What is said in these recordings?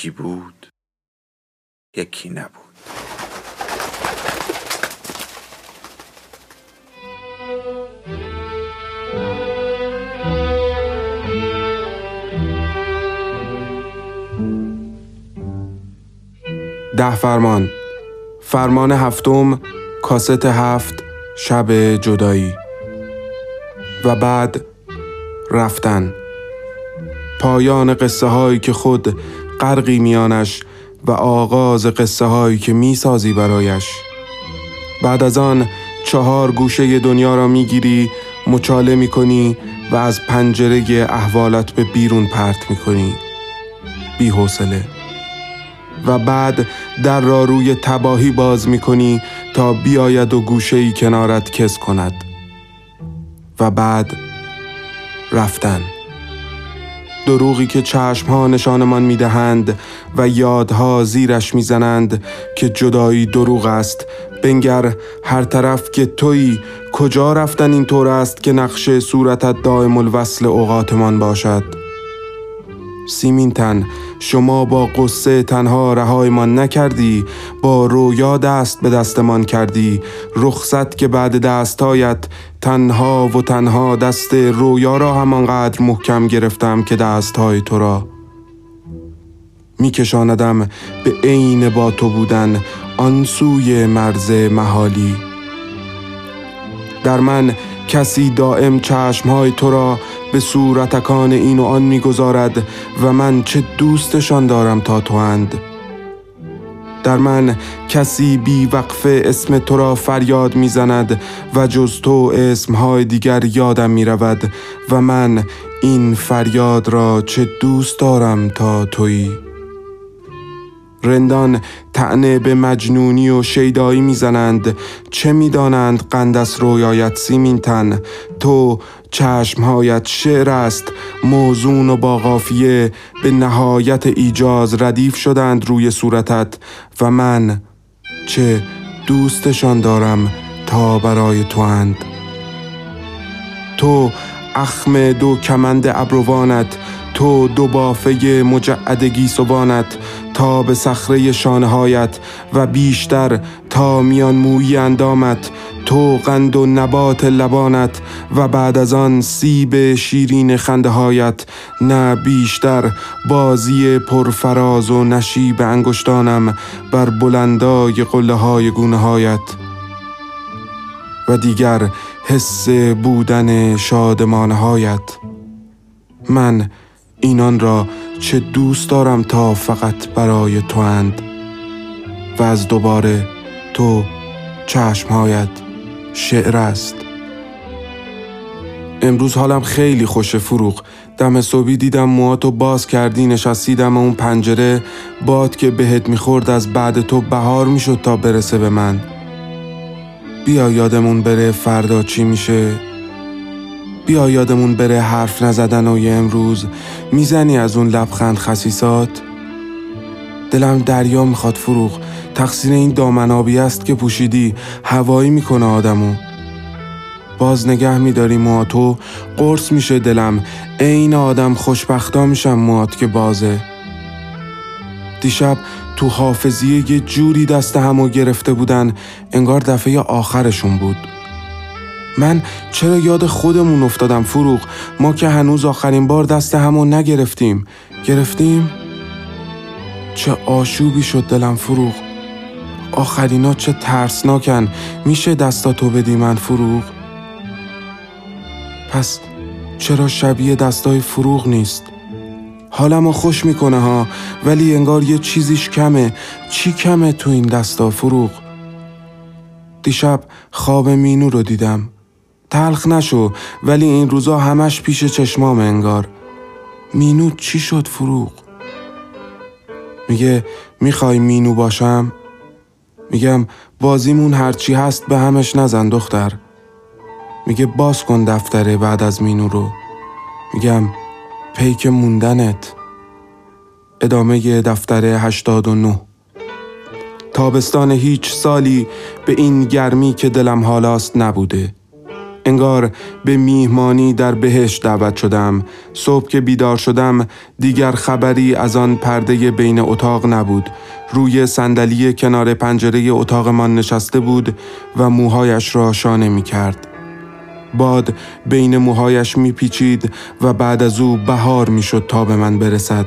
یکی بود یکی نبود. ده فرمان. فرمان هفتم کاست هفت شب جدایی. و بعد رفتن. پایان قصه هایی که خود غرقی میانش و آغاز قصه هایی که می‌سازی برایش. بعد از آن چهار گوشه دنیا را می‌گیری مچاله می‌کنی و از پنجره احوالت به بیرون پرت می‌کنی. بی حوصله. و بعد در را روی تباهی باز می‌کنی تا بیاید و گوشه ای کنارت کس کند. و بعد رفتن. دروغی که چشمها نشانمان می‌دهند و یادها زیرش می‌زنند که جدایی دروغ است. بنگر هر طرف که تویی کجا رفتن این طور است که نقش صورتت دائم الوصل اوقاتمان باشد؟ سیمین تن شما با قصه تنها رهایمان نکردی با رویا دست به دستمان کردی. رخصت که بعد دستایت تنها و تنها دست رویا را همانقدر محکم گرفتم که دستهای تو را. میکشاندم به عین با تو بودن آن سوی مرز محالی. در من کسی دائم چشمهای تو را به صورتکان این و آن می‌گذارد و من چه دوستشان دارم تا تو اند در من کسی بی وقفه اسم تو را فریاد می‌زند و جز تو اسمهای دیگر یادم می رود و من این فریاد را چه دوست دارم تا تویی؟ رندان تعنه به مجنونی و شیدایی می‌زنند. چه می‌دانند قند از رویایت سیمین تن؟ تو چشمهایت شعر است موزون و با قافیه به نهایت ایجاز ردیف شدند روی صورتت. و من چه دوستشان دارم تا برای تو اند تو اخم دو کمند ابروانت. تو دو بافه مجعد سبانت تا به صخره شانهایت و بیشتر تا میان موی اندامت. تو قند و نبات لبانت و بعد از آن سیب شیرین خنده هایت نه بیشتر بازی پرفراز و نشیب انگشتانم بر بلندای قله های گونه هایت و دیگر حس بودن شادمانهایت من اینان را چه دوست دارم تا فقط برای تو اند و از دوباره تو چشمهایت شعر است. امروز حالم خیلی خوش فروغ. دم صبحی دیدم موهاتو باز کردی نشستیدم اون پنجره. باد که بهت می‌خورد از بعد تو بهار می‌شد تا برسه به من. بیا یادمون بره فردا چی میشه. بیا یادمون بره حرف نزدن و یه امروز می‌زنی از اون لبخند خسیسات؟ دلم دریا می‌خواد فروغ تقصیر این دامن آبی است که پوشیدی هوایی می‌کنه آدمو. باز نگه میداری مواتو قرص میشه دلم عین آدم خوشبختا میشم موات که بازه. دیشب تو حافظیه یه جوری دست همو گرفته بودن انگار دفعه آخرشون بود. من چرا یاد خودمون افتادم فروغ؟ ما که هنوز آخرین بار دست همون نگرفتیم. گرفتیم؟ چه آشوبی شد دلم فروغ. آخرینا چه ترسناکن. میشه دستاتو بدی من فروغ؟ پس چرا شبیه دستای فروغ نیست؟ حالمو خوش می‌کنه ها ولی انگار یه چیزیش کمه. چی کمه تو این دستا فروغ؟ دیشب خواب مینو رو دیدم. تلخ نشو ولی این روزا همش پیش چشمام انگار. مینو چی شد فروغ؟ میگه می‌خوای مینو باشم؟ میگم بازیمون هرچی هست به همش نزن دختر. میگه باز کن دفتره بعد از مینو رو. میگم پیک موندنت. ادامه دفتر 89 تابستان هیچ سالی به این گرمی که دلم حالاست نبوده. انگار به میهمانی در بهش دعوت شدم. صبح که بیدار شدم دیگر خبری از آن پرده بین اتاق نبود. روی صندلی کنار پنجره اتاقمان نشسته بود و موهایش را شانه می کرد باد بین موهایش می پیچید و بعد از او بهار می شد تا به من برسد.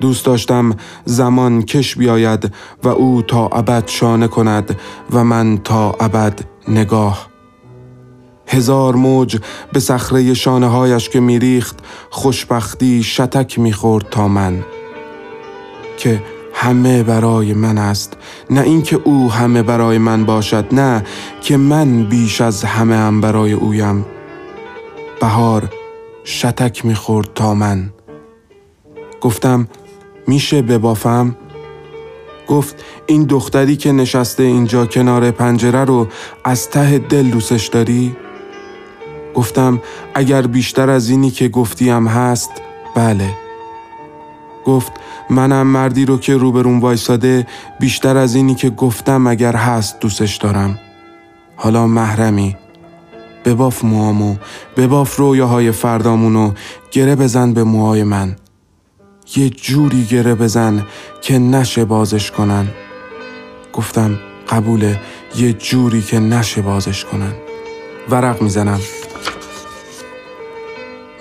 دوست داشتم زمان کش بیاید و او تا ابد شانه کند و من تا ابد نگاه. هزار موج به صخره شانه هایش که میریخت خوشبختی شتک می‌خورد تا من که همه برای من است نه اینکه او همه برای من باشد نه که من بیش از همه هم برای اویم بهار شتک می‌خورد تا من گفتم میشه ببافم؟ گفت این دختری که نشسته اینجا کنار پنجره رو از ته دل دوستش داری؟ گفتم اگر بیشتر از اینی که گفتیم هست بله. گفت منم مردی رو که روبرون وایساده بیشتر از اینی که گفتم اگر هست دوستش دارم. حالا محرمی بباف موامو بباف رویاهای فردامونو گره بزن به موهای من. یه جوری گره بزن که نشه بازش کنن. گفتم قبوله یه جوری که نشه بازش کنن. ورق می‌زنم.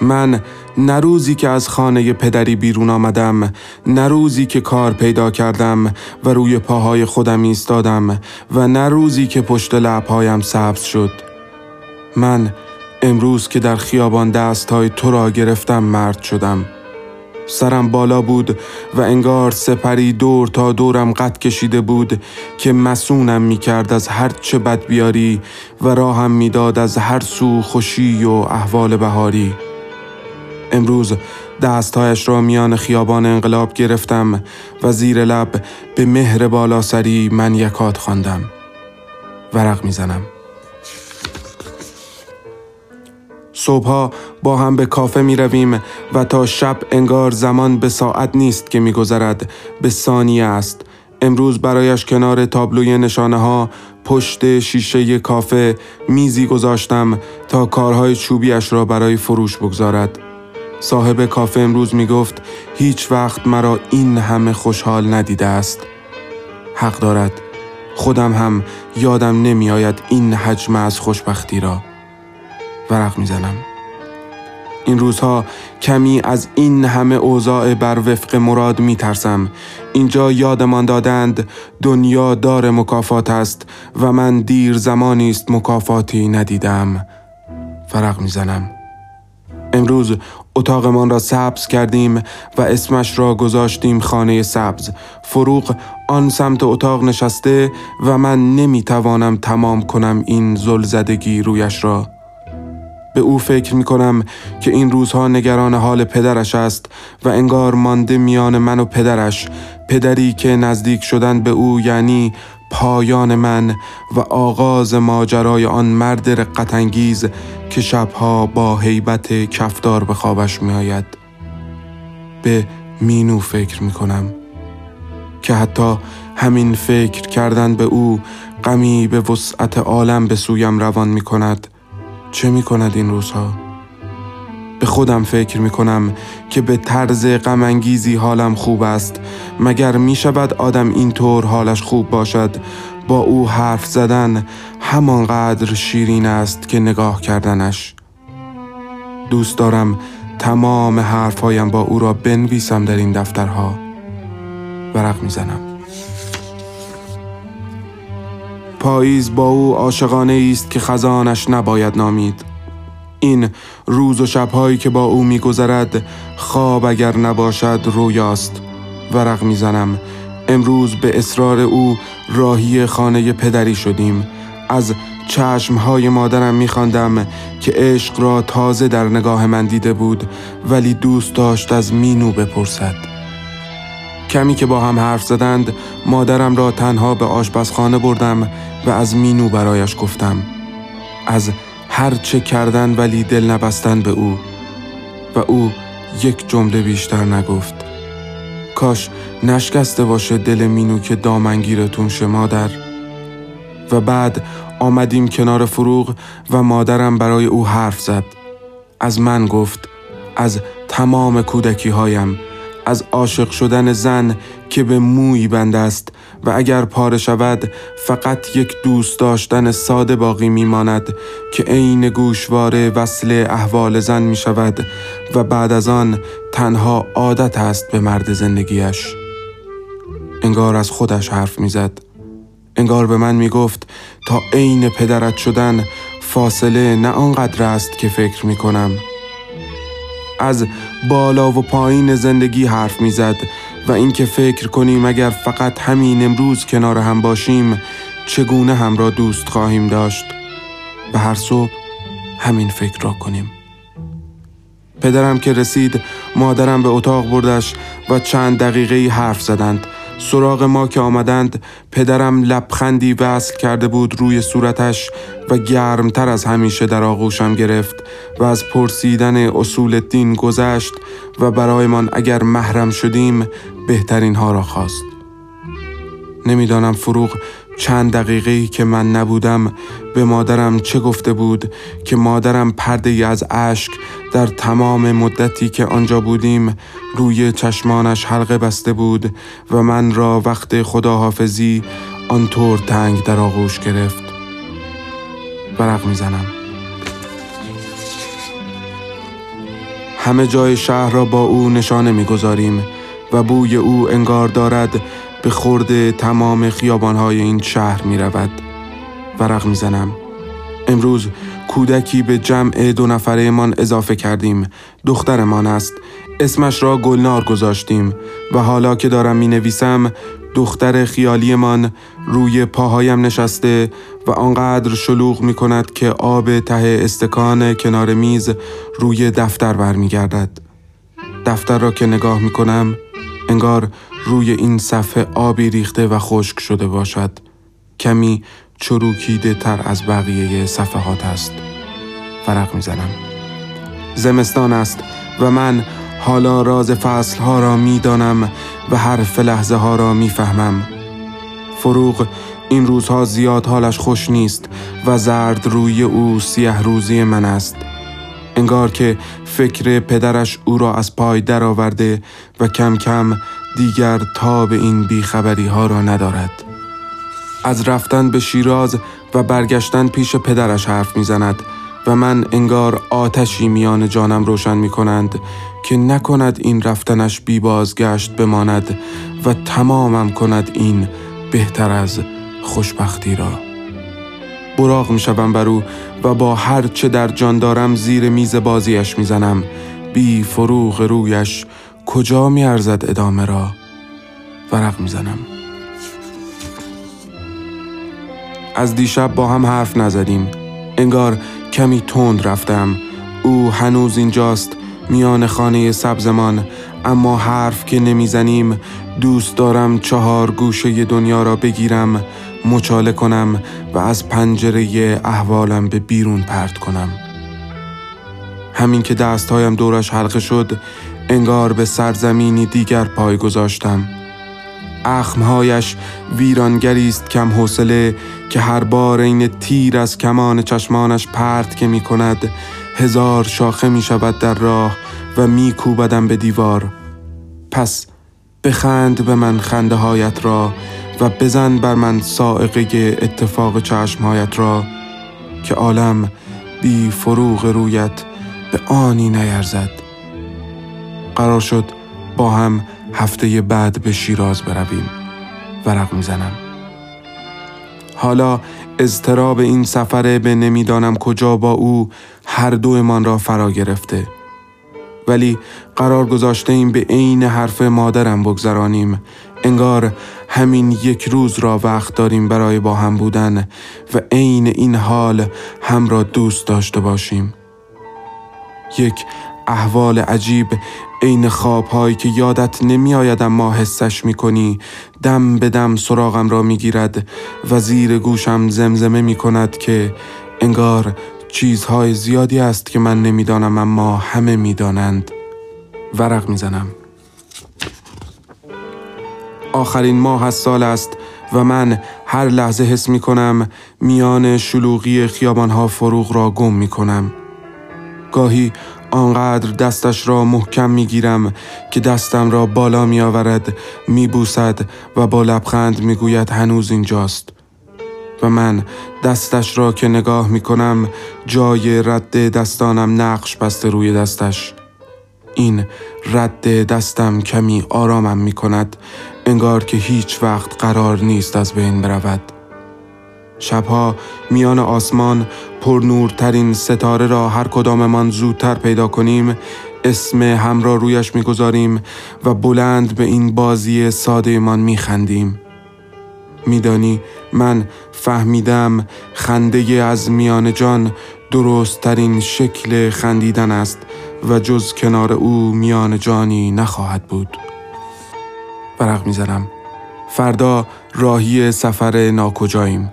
من نه روزی که از خانه پدری بیرون آمدم نه روزی که کار پیدا کردم و روی پاهای خودم ایستادم و نه روزی که پشت لبهایم سبز شد. من امروز که در خیابان دست های تو را گرفتم مرد شدم. سرم بالا بود و انگار سپری دور تا دورم قد کشیده بود که مسونم می کرد از هر چه بد بیاری و راهم می‌داد از هر سو خوشی و احوال بهاری. امروز دستهایش را میان خیابان انقلاب گرفتم و زیر لب به مهر بالا سری من یکات خواندم. ورق می‌زنم. صبحها با هم به کافه می رویم و تا شب انگار زمان به ساعت نیست که می گذرد به ثانیه است. امروز برایش کنار تابلوی نشانه ها پشت شیشه کافه میزی گذاشتم تا کارهای چوبیش را برای فروش بگذارد. صاحب کافه امروز می گفت هیچ وقت مرا این همه خوشحال ندیده است. حق دارد. خودم هم یادم نمی آید این حجم از خوشبختی را. ورق می‌زنم. این روزها کمی از این اوضاع اوضاع بر وفق مراد می ترسم. اینجا یادمان دادند دنیا دار مکافات است و من دیر زمانی است مکافاتی ندیدم. فرق می‌زنم. امروز اتاقمان را سبز کردیم و اسمش را گذاشتیم خانه سبز. فروغ آن سمت اتاق نشسته و من نمی‌توانم تمام کنم این زلزدگی رویش را. به او فکر می کنم که این روزها نگران حال پدرش است و انگار مانده میان من و پدرش پدری که نزدیک شدن به او یعنی پایان من و آغاز ماجرای آن مرد رقتانگیز که شبها با حیبت کفدار به خوابش می آید. به مینو فکر می کنم که حتی همین فکر کردن به او غمی به وسعت عالم به سویم روان می کند چه می کند این روزها؟ به خودم فکر می کنم که به طرز غمانگیزی حالم خوب است. مگر می شود آدم اینطور حالش خوب باشد؟ با او حرف زدن همانقدر شیرین است که نگاه کردنش. دوست دارم تمام حرفهایم با او را بنویسم در این دفترها. ورق می‌زنم. پاییز با او عاشقانه است که خزانش نباید نامید. این روز و شبهایی که با او میگذرد خواب اگر نباشد رویاست. ورق می‌زنم. امروز به اصرار او راهی خانه پدری شدیم. از چشمهای مادرم میخواندم که عشق را تازه در نگاه من دیده بود ولی دوست داشت از مینو بپرسد. کمی که با هم حرف زدند مادرم را تنها به آشپزخانه بردم و از مینو برایش گفتم. از هر چه کردن ولی دل نبستن به او. و او یک جمله بیشتر نگفت. کاش نشکسته باشه دل مینو که دامنگیرتون شه مادر. و بعد آمدیم کنار فروغ و مادرم برای او حرف زد. از من گفت از تمام کودکی هایم از عاشق شدن زن که به موی بند است و اگر پاره شود فقط یک دوست داشتن ساده باقی میماند که عین گوشواره وصل احوال زن می شود و بعد از آن تنها عادت است به مرد زندگیش انگار از خودش حرف می‌زد. انگار به من می گفت تا عین پدرت شدن فاصله نه آنقدر است که فکر می کنم از بالا و پایین زندگی حرف می‌زد و اینکه فکر کنیم اگر فقط همین امروز کنار هم باشیم چگونه هم را دوست خواهیم داشت؟ و هر صبح همین فکر را کنیم. پدرم که رسید مادرم به اتاق بردش و چند دقیقه حرف زدند. سراغ ما که آمدند پدرم لبخندی وصل کرده بود روی صورتش و گرمتر از همیشه در آغوشم گرفت و از پرسیدن اصول دین گذشت و برایمان اگر محرم شدیم بهترین ها را خواست. نمی‌دانم فروغ چند دقیقه که من نبودم به مادرم چه گفته بود که مادرم پرده ای از اشک در تمام مدتی که آنجا بودیم روی چشمانش حلقه بسته بود و من را وقت خداحافظی آنطور تنگ در آغوش گرفت. برق می‌زنم. همه جای شهر را با او نشانه می‌گذاریم و بوی او انگار دارد به خورد تمام خیابانهای این شهر می رود ورق می زنم. امروز کودکی به جمع دو نفره اضافه کردیم دخترمان است اسمش را گلنار گذاشتیم و حالا که دارم می نویسم دختر خیالیمان روی پاهایم نشسته و آنقدر شلوغ می کند که آب ته استکان کنار میز روی دفتر برمیگردد. دفتر را که نگاه می کنم انگار روی این صفحه آبی ریخته و خشک شده باشد. کمی چروکیده تر از بقیه صفحات است. فرق می‌زنم. زمستان است و من حالا راز فصل ها را می‌دانم و حرف لحظه ها را می‌فهمم. فروغ این روزها زیاد حالش خوش نیست و زرد روی او سیه روزی من است. انگار که فکر پدرش او را از پای درآورده و کم کم دیگر تا به این بیخبری ها را ندارد. از رفتن به شیراز و برگشتن پیش پدرش حرف می‌زند و من انگار آتشی میان جانم روشن می کنند که نکند این رفتنش بی بازگشت بماند و تمامم کند این بهتر از خوشبختی را. براغ می شوم بر او و با هر چه در جان دارم زیر میز بازیش می‌زنم. بی فروغ رویش کجا می ارزد ادامه را؟ ورق می‌زنم. از دیشب با هم حرف نزدیم. انگار کمی تند رفتم. او هنوز اینجاست میان خانه سبزمان اما حرف که نمی‌زنیم دوست دارم چهار گوشه دنیا را بگیرم. مچاله کنم و از پنجره احوالم به بیرون پرت کنم. همین که دستهایم دورش حلقه شد انگار به سرزمینی دیگر پای گذاشتم. اخمهایش ویرانگری است کم حوصله که هر بار این تیر از کمان چشمانش پرت که می کند هزار شاخه می شود در راه و می کوبدم به دیوار. پس بخند به من خنده هایت را و بزن بر من سائقه اتفاق چشمهایت را که عالم بی فروغ رویت به آنی نیرزد. قرار شد با هم هفته بعد به شیراز برویم. ورق می‌زنم. حالا اضطراب این سفره به نمی‌دانم کجا با او هر دومان را فرا گرفته. ولی قرار گذاشته این به عین حرف مادرم بگذرانیم. انگار همین یک روز را وقت داریم برای با هم بودن و عین این حال هم را دوست داشته باشیم. یک احوال عجیب عین خوابهایی که یادت نمی آید اما حسش می کنی دم به دم سراغم را می گیرد و زیر گوشم زمزمه می کند که انگار چیزهای زیادی است که من نمی‌دانم اما همه می‌دانند. ورق می‌زنم. آخرین ماه از سال است و من هر لحظه حس می کنم میان شلوغی خیابانها فروغ را گم می کنم. گاهی آنقدر دستش را محکم می گیرم که دستم را بالا می آورد می بوسد و با لبخند می گوید هنوز اینجاست. و من دستش را که نگاه می کنم جای رد دستانم نقش بسته روی دستش این رد دستم کمی آرامم می کند انگار که هیچ وقت قرار نیست از بین برود. شبها میان آسمان پر نورترین ستاره را هر کداممان زودتر پیدا کنیم اسم هم را رویش می‌گذاریم و بلند به این بازی ساده من میخندیم. میدانی من فهمیدم خنده از میان جان درست ترین شکل خندیدن است و جز کنار او میان جانی نخواهد بود. برق می‌زنم فردا راهی سفر ناکجاییم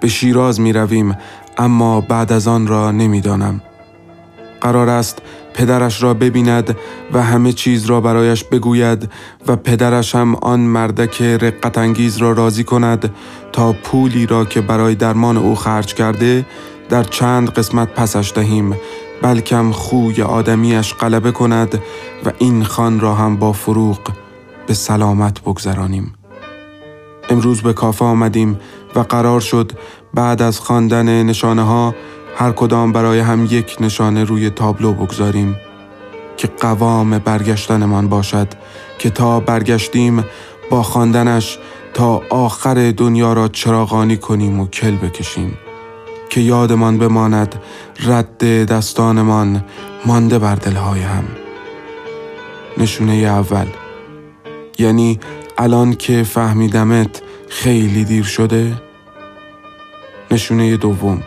به شیراز می رویم اما بعد از آن را نمی‌دانم. قرار است پدرش را ببیند و همه چیز را برایش بگوید و پدرش هم آن مردک رقت انگیز را راضی کند تا پولی را که برای درمان او خرج کرده در چند قسمت پسش دهیم بلکم خوی آدمیش غلبه کند و این خان را هم با فروغ به سلامت بگذرانیم. امروز به کافه آمدیم و قرار شد بعد از خواندن نشانه ها هر کدام برای هم یک نشانه روی تابلو بگذاریم که قوام برگشتنمان باشد که تا برگشتیم با خواندنش تا آخر دنیا را چراغانی کنیم و کل بکشیم که یادمان بماند رد دستانمان مانده بر دلهای هم. نشونه اول یعنی الان که فهمیدمت خیلی دیر شده؟ نشونه دوم.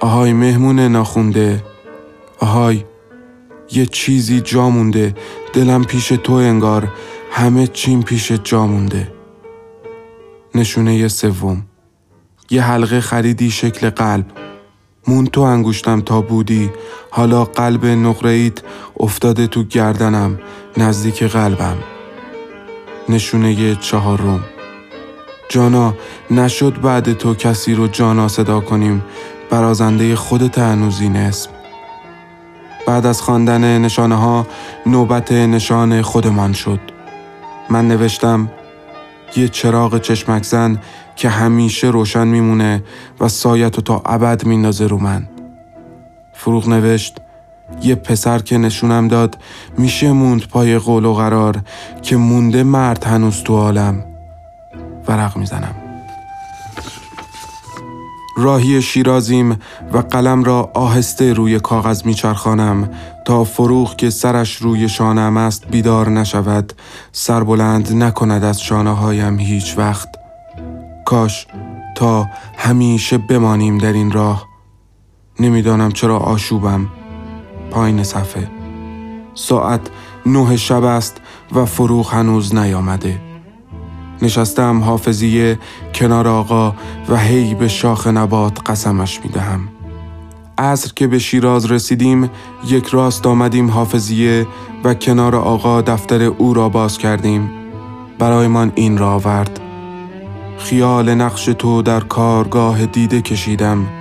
آهای مهمون ناخونده. آهای یه چیزی جا مونده. دلم پیش تو انگار. همه چیم پیش جا مونده. نشونه سوم. یه حلقه خریدی شکل قلب. مون تو انگوشتم تا بودی. حالا قلب نقره افتاده تو گردنم. نزدیک قلبم. نشونه چهارم جانا نشد بعد تو کسی رو جانا صدا کنیم. برازنده خودت هنوز این اسم. بعد از خواندن نشانه ها نوبت نشان خودمان شد. من نوشتم یه چراغ چشمک زن که همیشه روشن میمونه و سایت تا ابد میندازه رو من. فروغ نوشت یه پسر که نشونم داد میشه موند پای قول و قرار که مونده مرد هنوز تو عالم. ورق می‌زنم. راهی شیرازیم و قلم را آهسته روی کاغذ میچرخانم تا فروغ که سرش روی شانم است بیدار نشود سربلند نکند از شانه هایم هیچ وقت. کاش تا همیشه بمانیم در این راه. نمی‌دانم چرا آشوبم. پایین صفحه. ساعت نه شب است و فروغ هنوز نیامده. نشستم حافظیه کنار آقا و هی به شاخ نبات قسمش می دهم. عصر که به شیراز رسیدیم یک راست آمدیم حافظیه و کنار آقا دفتر او را باز کردیم. برایمان این را آورد. خیال نقش تو در کارگاه دیده کشیدم.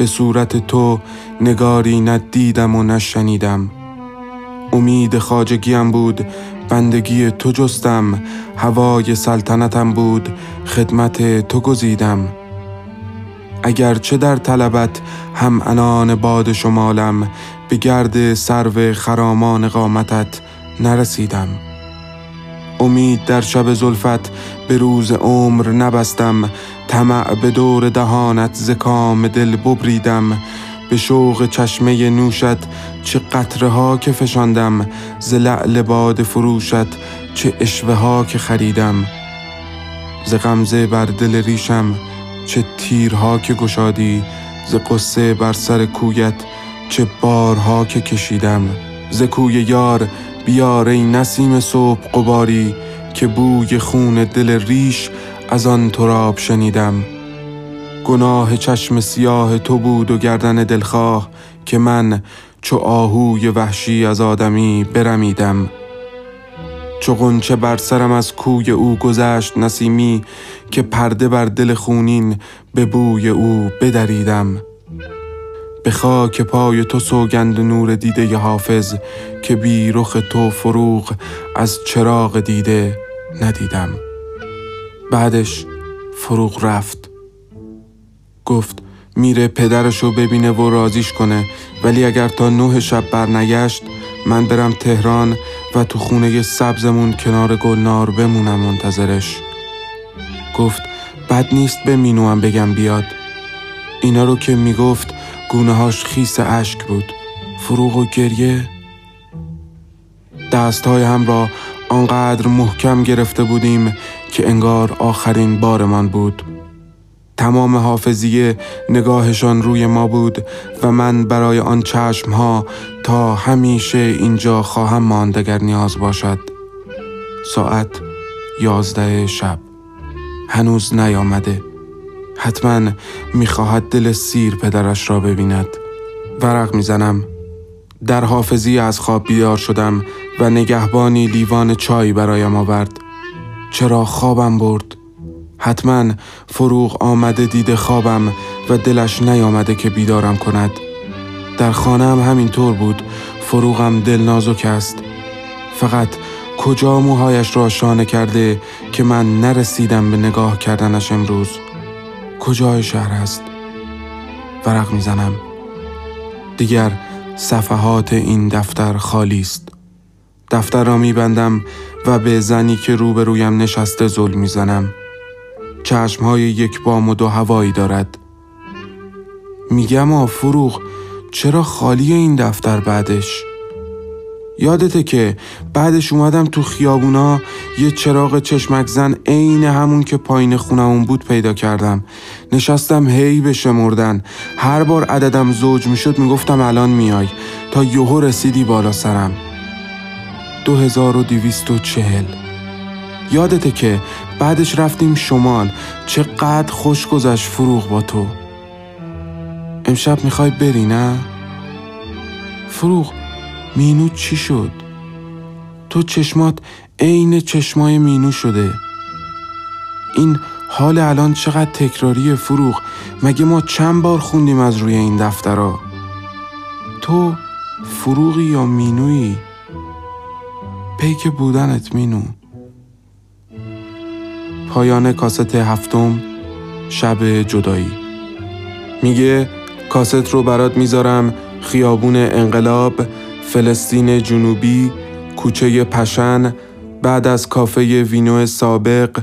به صورت تو نگاری ندیدم و نشنیدم. امید خاجگیم بود بندگی تو جستم هوای سلطنتم بود خدمت تو گزیدم. چه در طلبت هم انان باد شمالم به گرد سرو خرامان قامتت نرسیدم. امید در شب زلفت به روز عمر نبستم. طمع به دور دهانت زکام دل ببریدم. به شوق چشمه نوشت چه قطره ها که فشاندم. ز لعل باد فروشت چه اشوه ها که خریدم. ز غمزه بر دل ریشم چه تیرها که گشادی. ز قصه بر سر کویت چه بارها که کشیدم. ز کوی یار بیار ای نسیم صبح قباری که بوی خون دل ریش از آن تراب شنیدم. گناه چشم سیاه تو بود و گردن دلخواه که من چو آهوی وحشی از آدمی برمیدم. چو غنچه بر سرم از کوی او گذشت نسیمی که پرده بر دل خونین به بوی او بدریدم. به خاک پای تو سوگند نور دیده ی حافظ که بی رخ تو فروغ از چراغ دیده ندیدم. بعدش فروغ رفت. گفت میره پدرشو ببینه و رازیش کنه ولی اگر تا نه شب برنگشت من برم تهران و تو خونه سبزمون کنار گلنار بمونم منتظرش. گفت بد نیست به مینوام بگم بیاد. اینا رو که می‌گفت گونه هاش خیس اشک بود. فروغ و گریه. دست های هم را آنقدر محکم گرفته بودیم که انگار آخرین بارمان بود. تمام حافظیه نگاهشان روی ما بود و من برای آن چشم ها تا همیشه اینجا خواهم ماند اگر نیاز باشد. ساعت یازده شب. هنوز نیامده. حتما می‌خواهد دل سیر پدرش را ببیند. ورق می‌زنم. در حافظی از خواب بیدار شدم و نگهبانی لیوان چای برایم آورد. چرا خوابم برد؟ حتما فروغ آمده دیده خوابم و دلش نیامده که بیدارم کند. در خانه هم همینطور بود. فروغم دل نازک است. فقط کجا موهایش را شانه کرده که من نرسیدم به نگاه کردنش امروز؟ کجای شهر است؟ ورق می‌زنم. دیگر صفحات این دفتر خالی است. دفتر را میبندم و به زنی که روبرویم نشسته زل می‌زنم. چشمهای یک بام و دو هوایی دارد. میگم آ فروغ چرا خالی این دفتر بعدش؟ یادته که بعدش اومدم تو خیابونا یه چراغ چشمک زن عین همون که پایین خونمون بود پیدا کردم. نشستم هی بشمردن هر بار عددم زوج می‌شد می‌گفتم الان میای. تا یهو رسیدی بالا سرم. 2240 یادته که بعدش رفتیم شمال. چقدر خوش گذشت فروغ با تو. امشب می‌خوای بری نه؟ فروغ مینو چی شد؟ تو چشمات عین چشمای مینو شده. این حال الان چقدر تکراری فروغ. مگه ما چند بار خوندیم از روی این دفترها تو فروغی یا مینویی؟ پیک بودنت مینو. پایان کاست هفتم شب جدایی. میگه کاست رو برات می‌ذارم خیابون انقلاب فلسطین جنوبی کوچه پشن بعد از کافه وینو سابق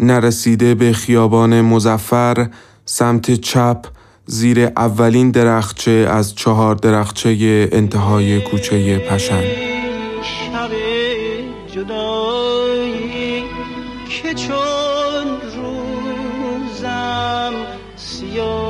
نرسیده به خیابان مزفر سمت چپ زیر اولین درخچه از چهار درخچه انتهای کوچه پشن. که چون روزم سیاهی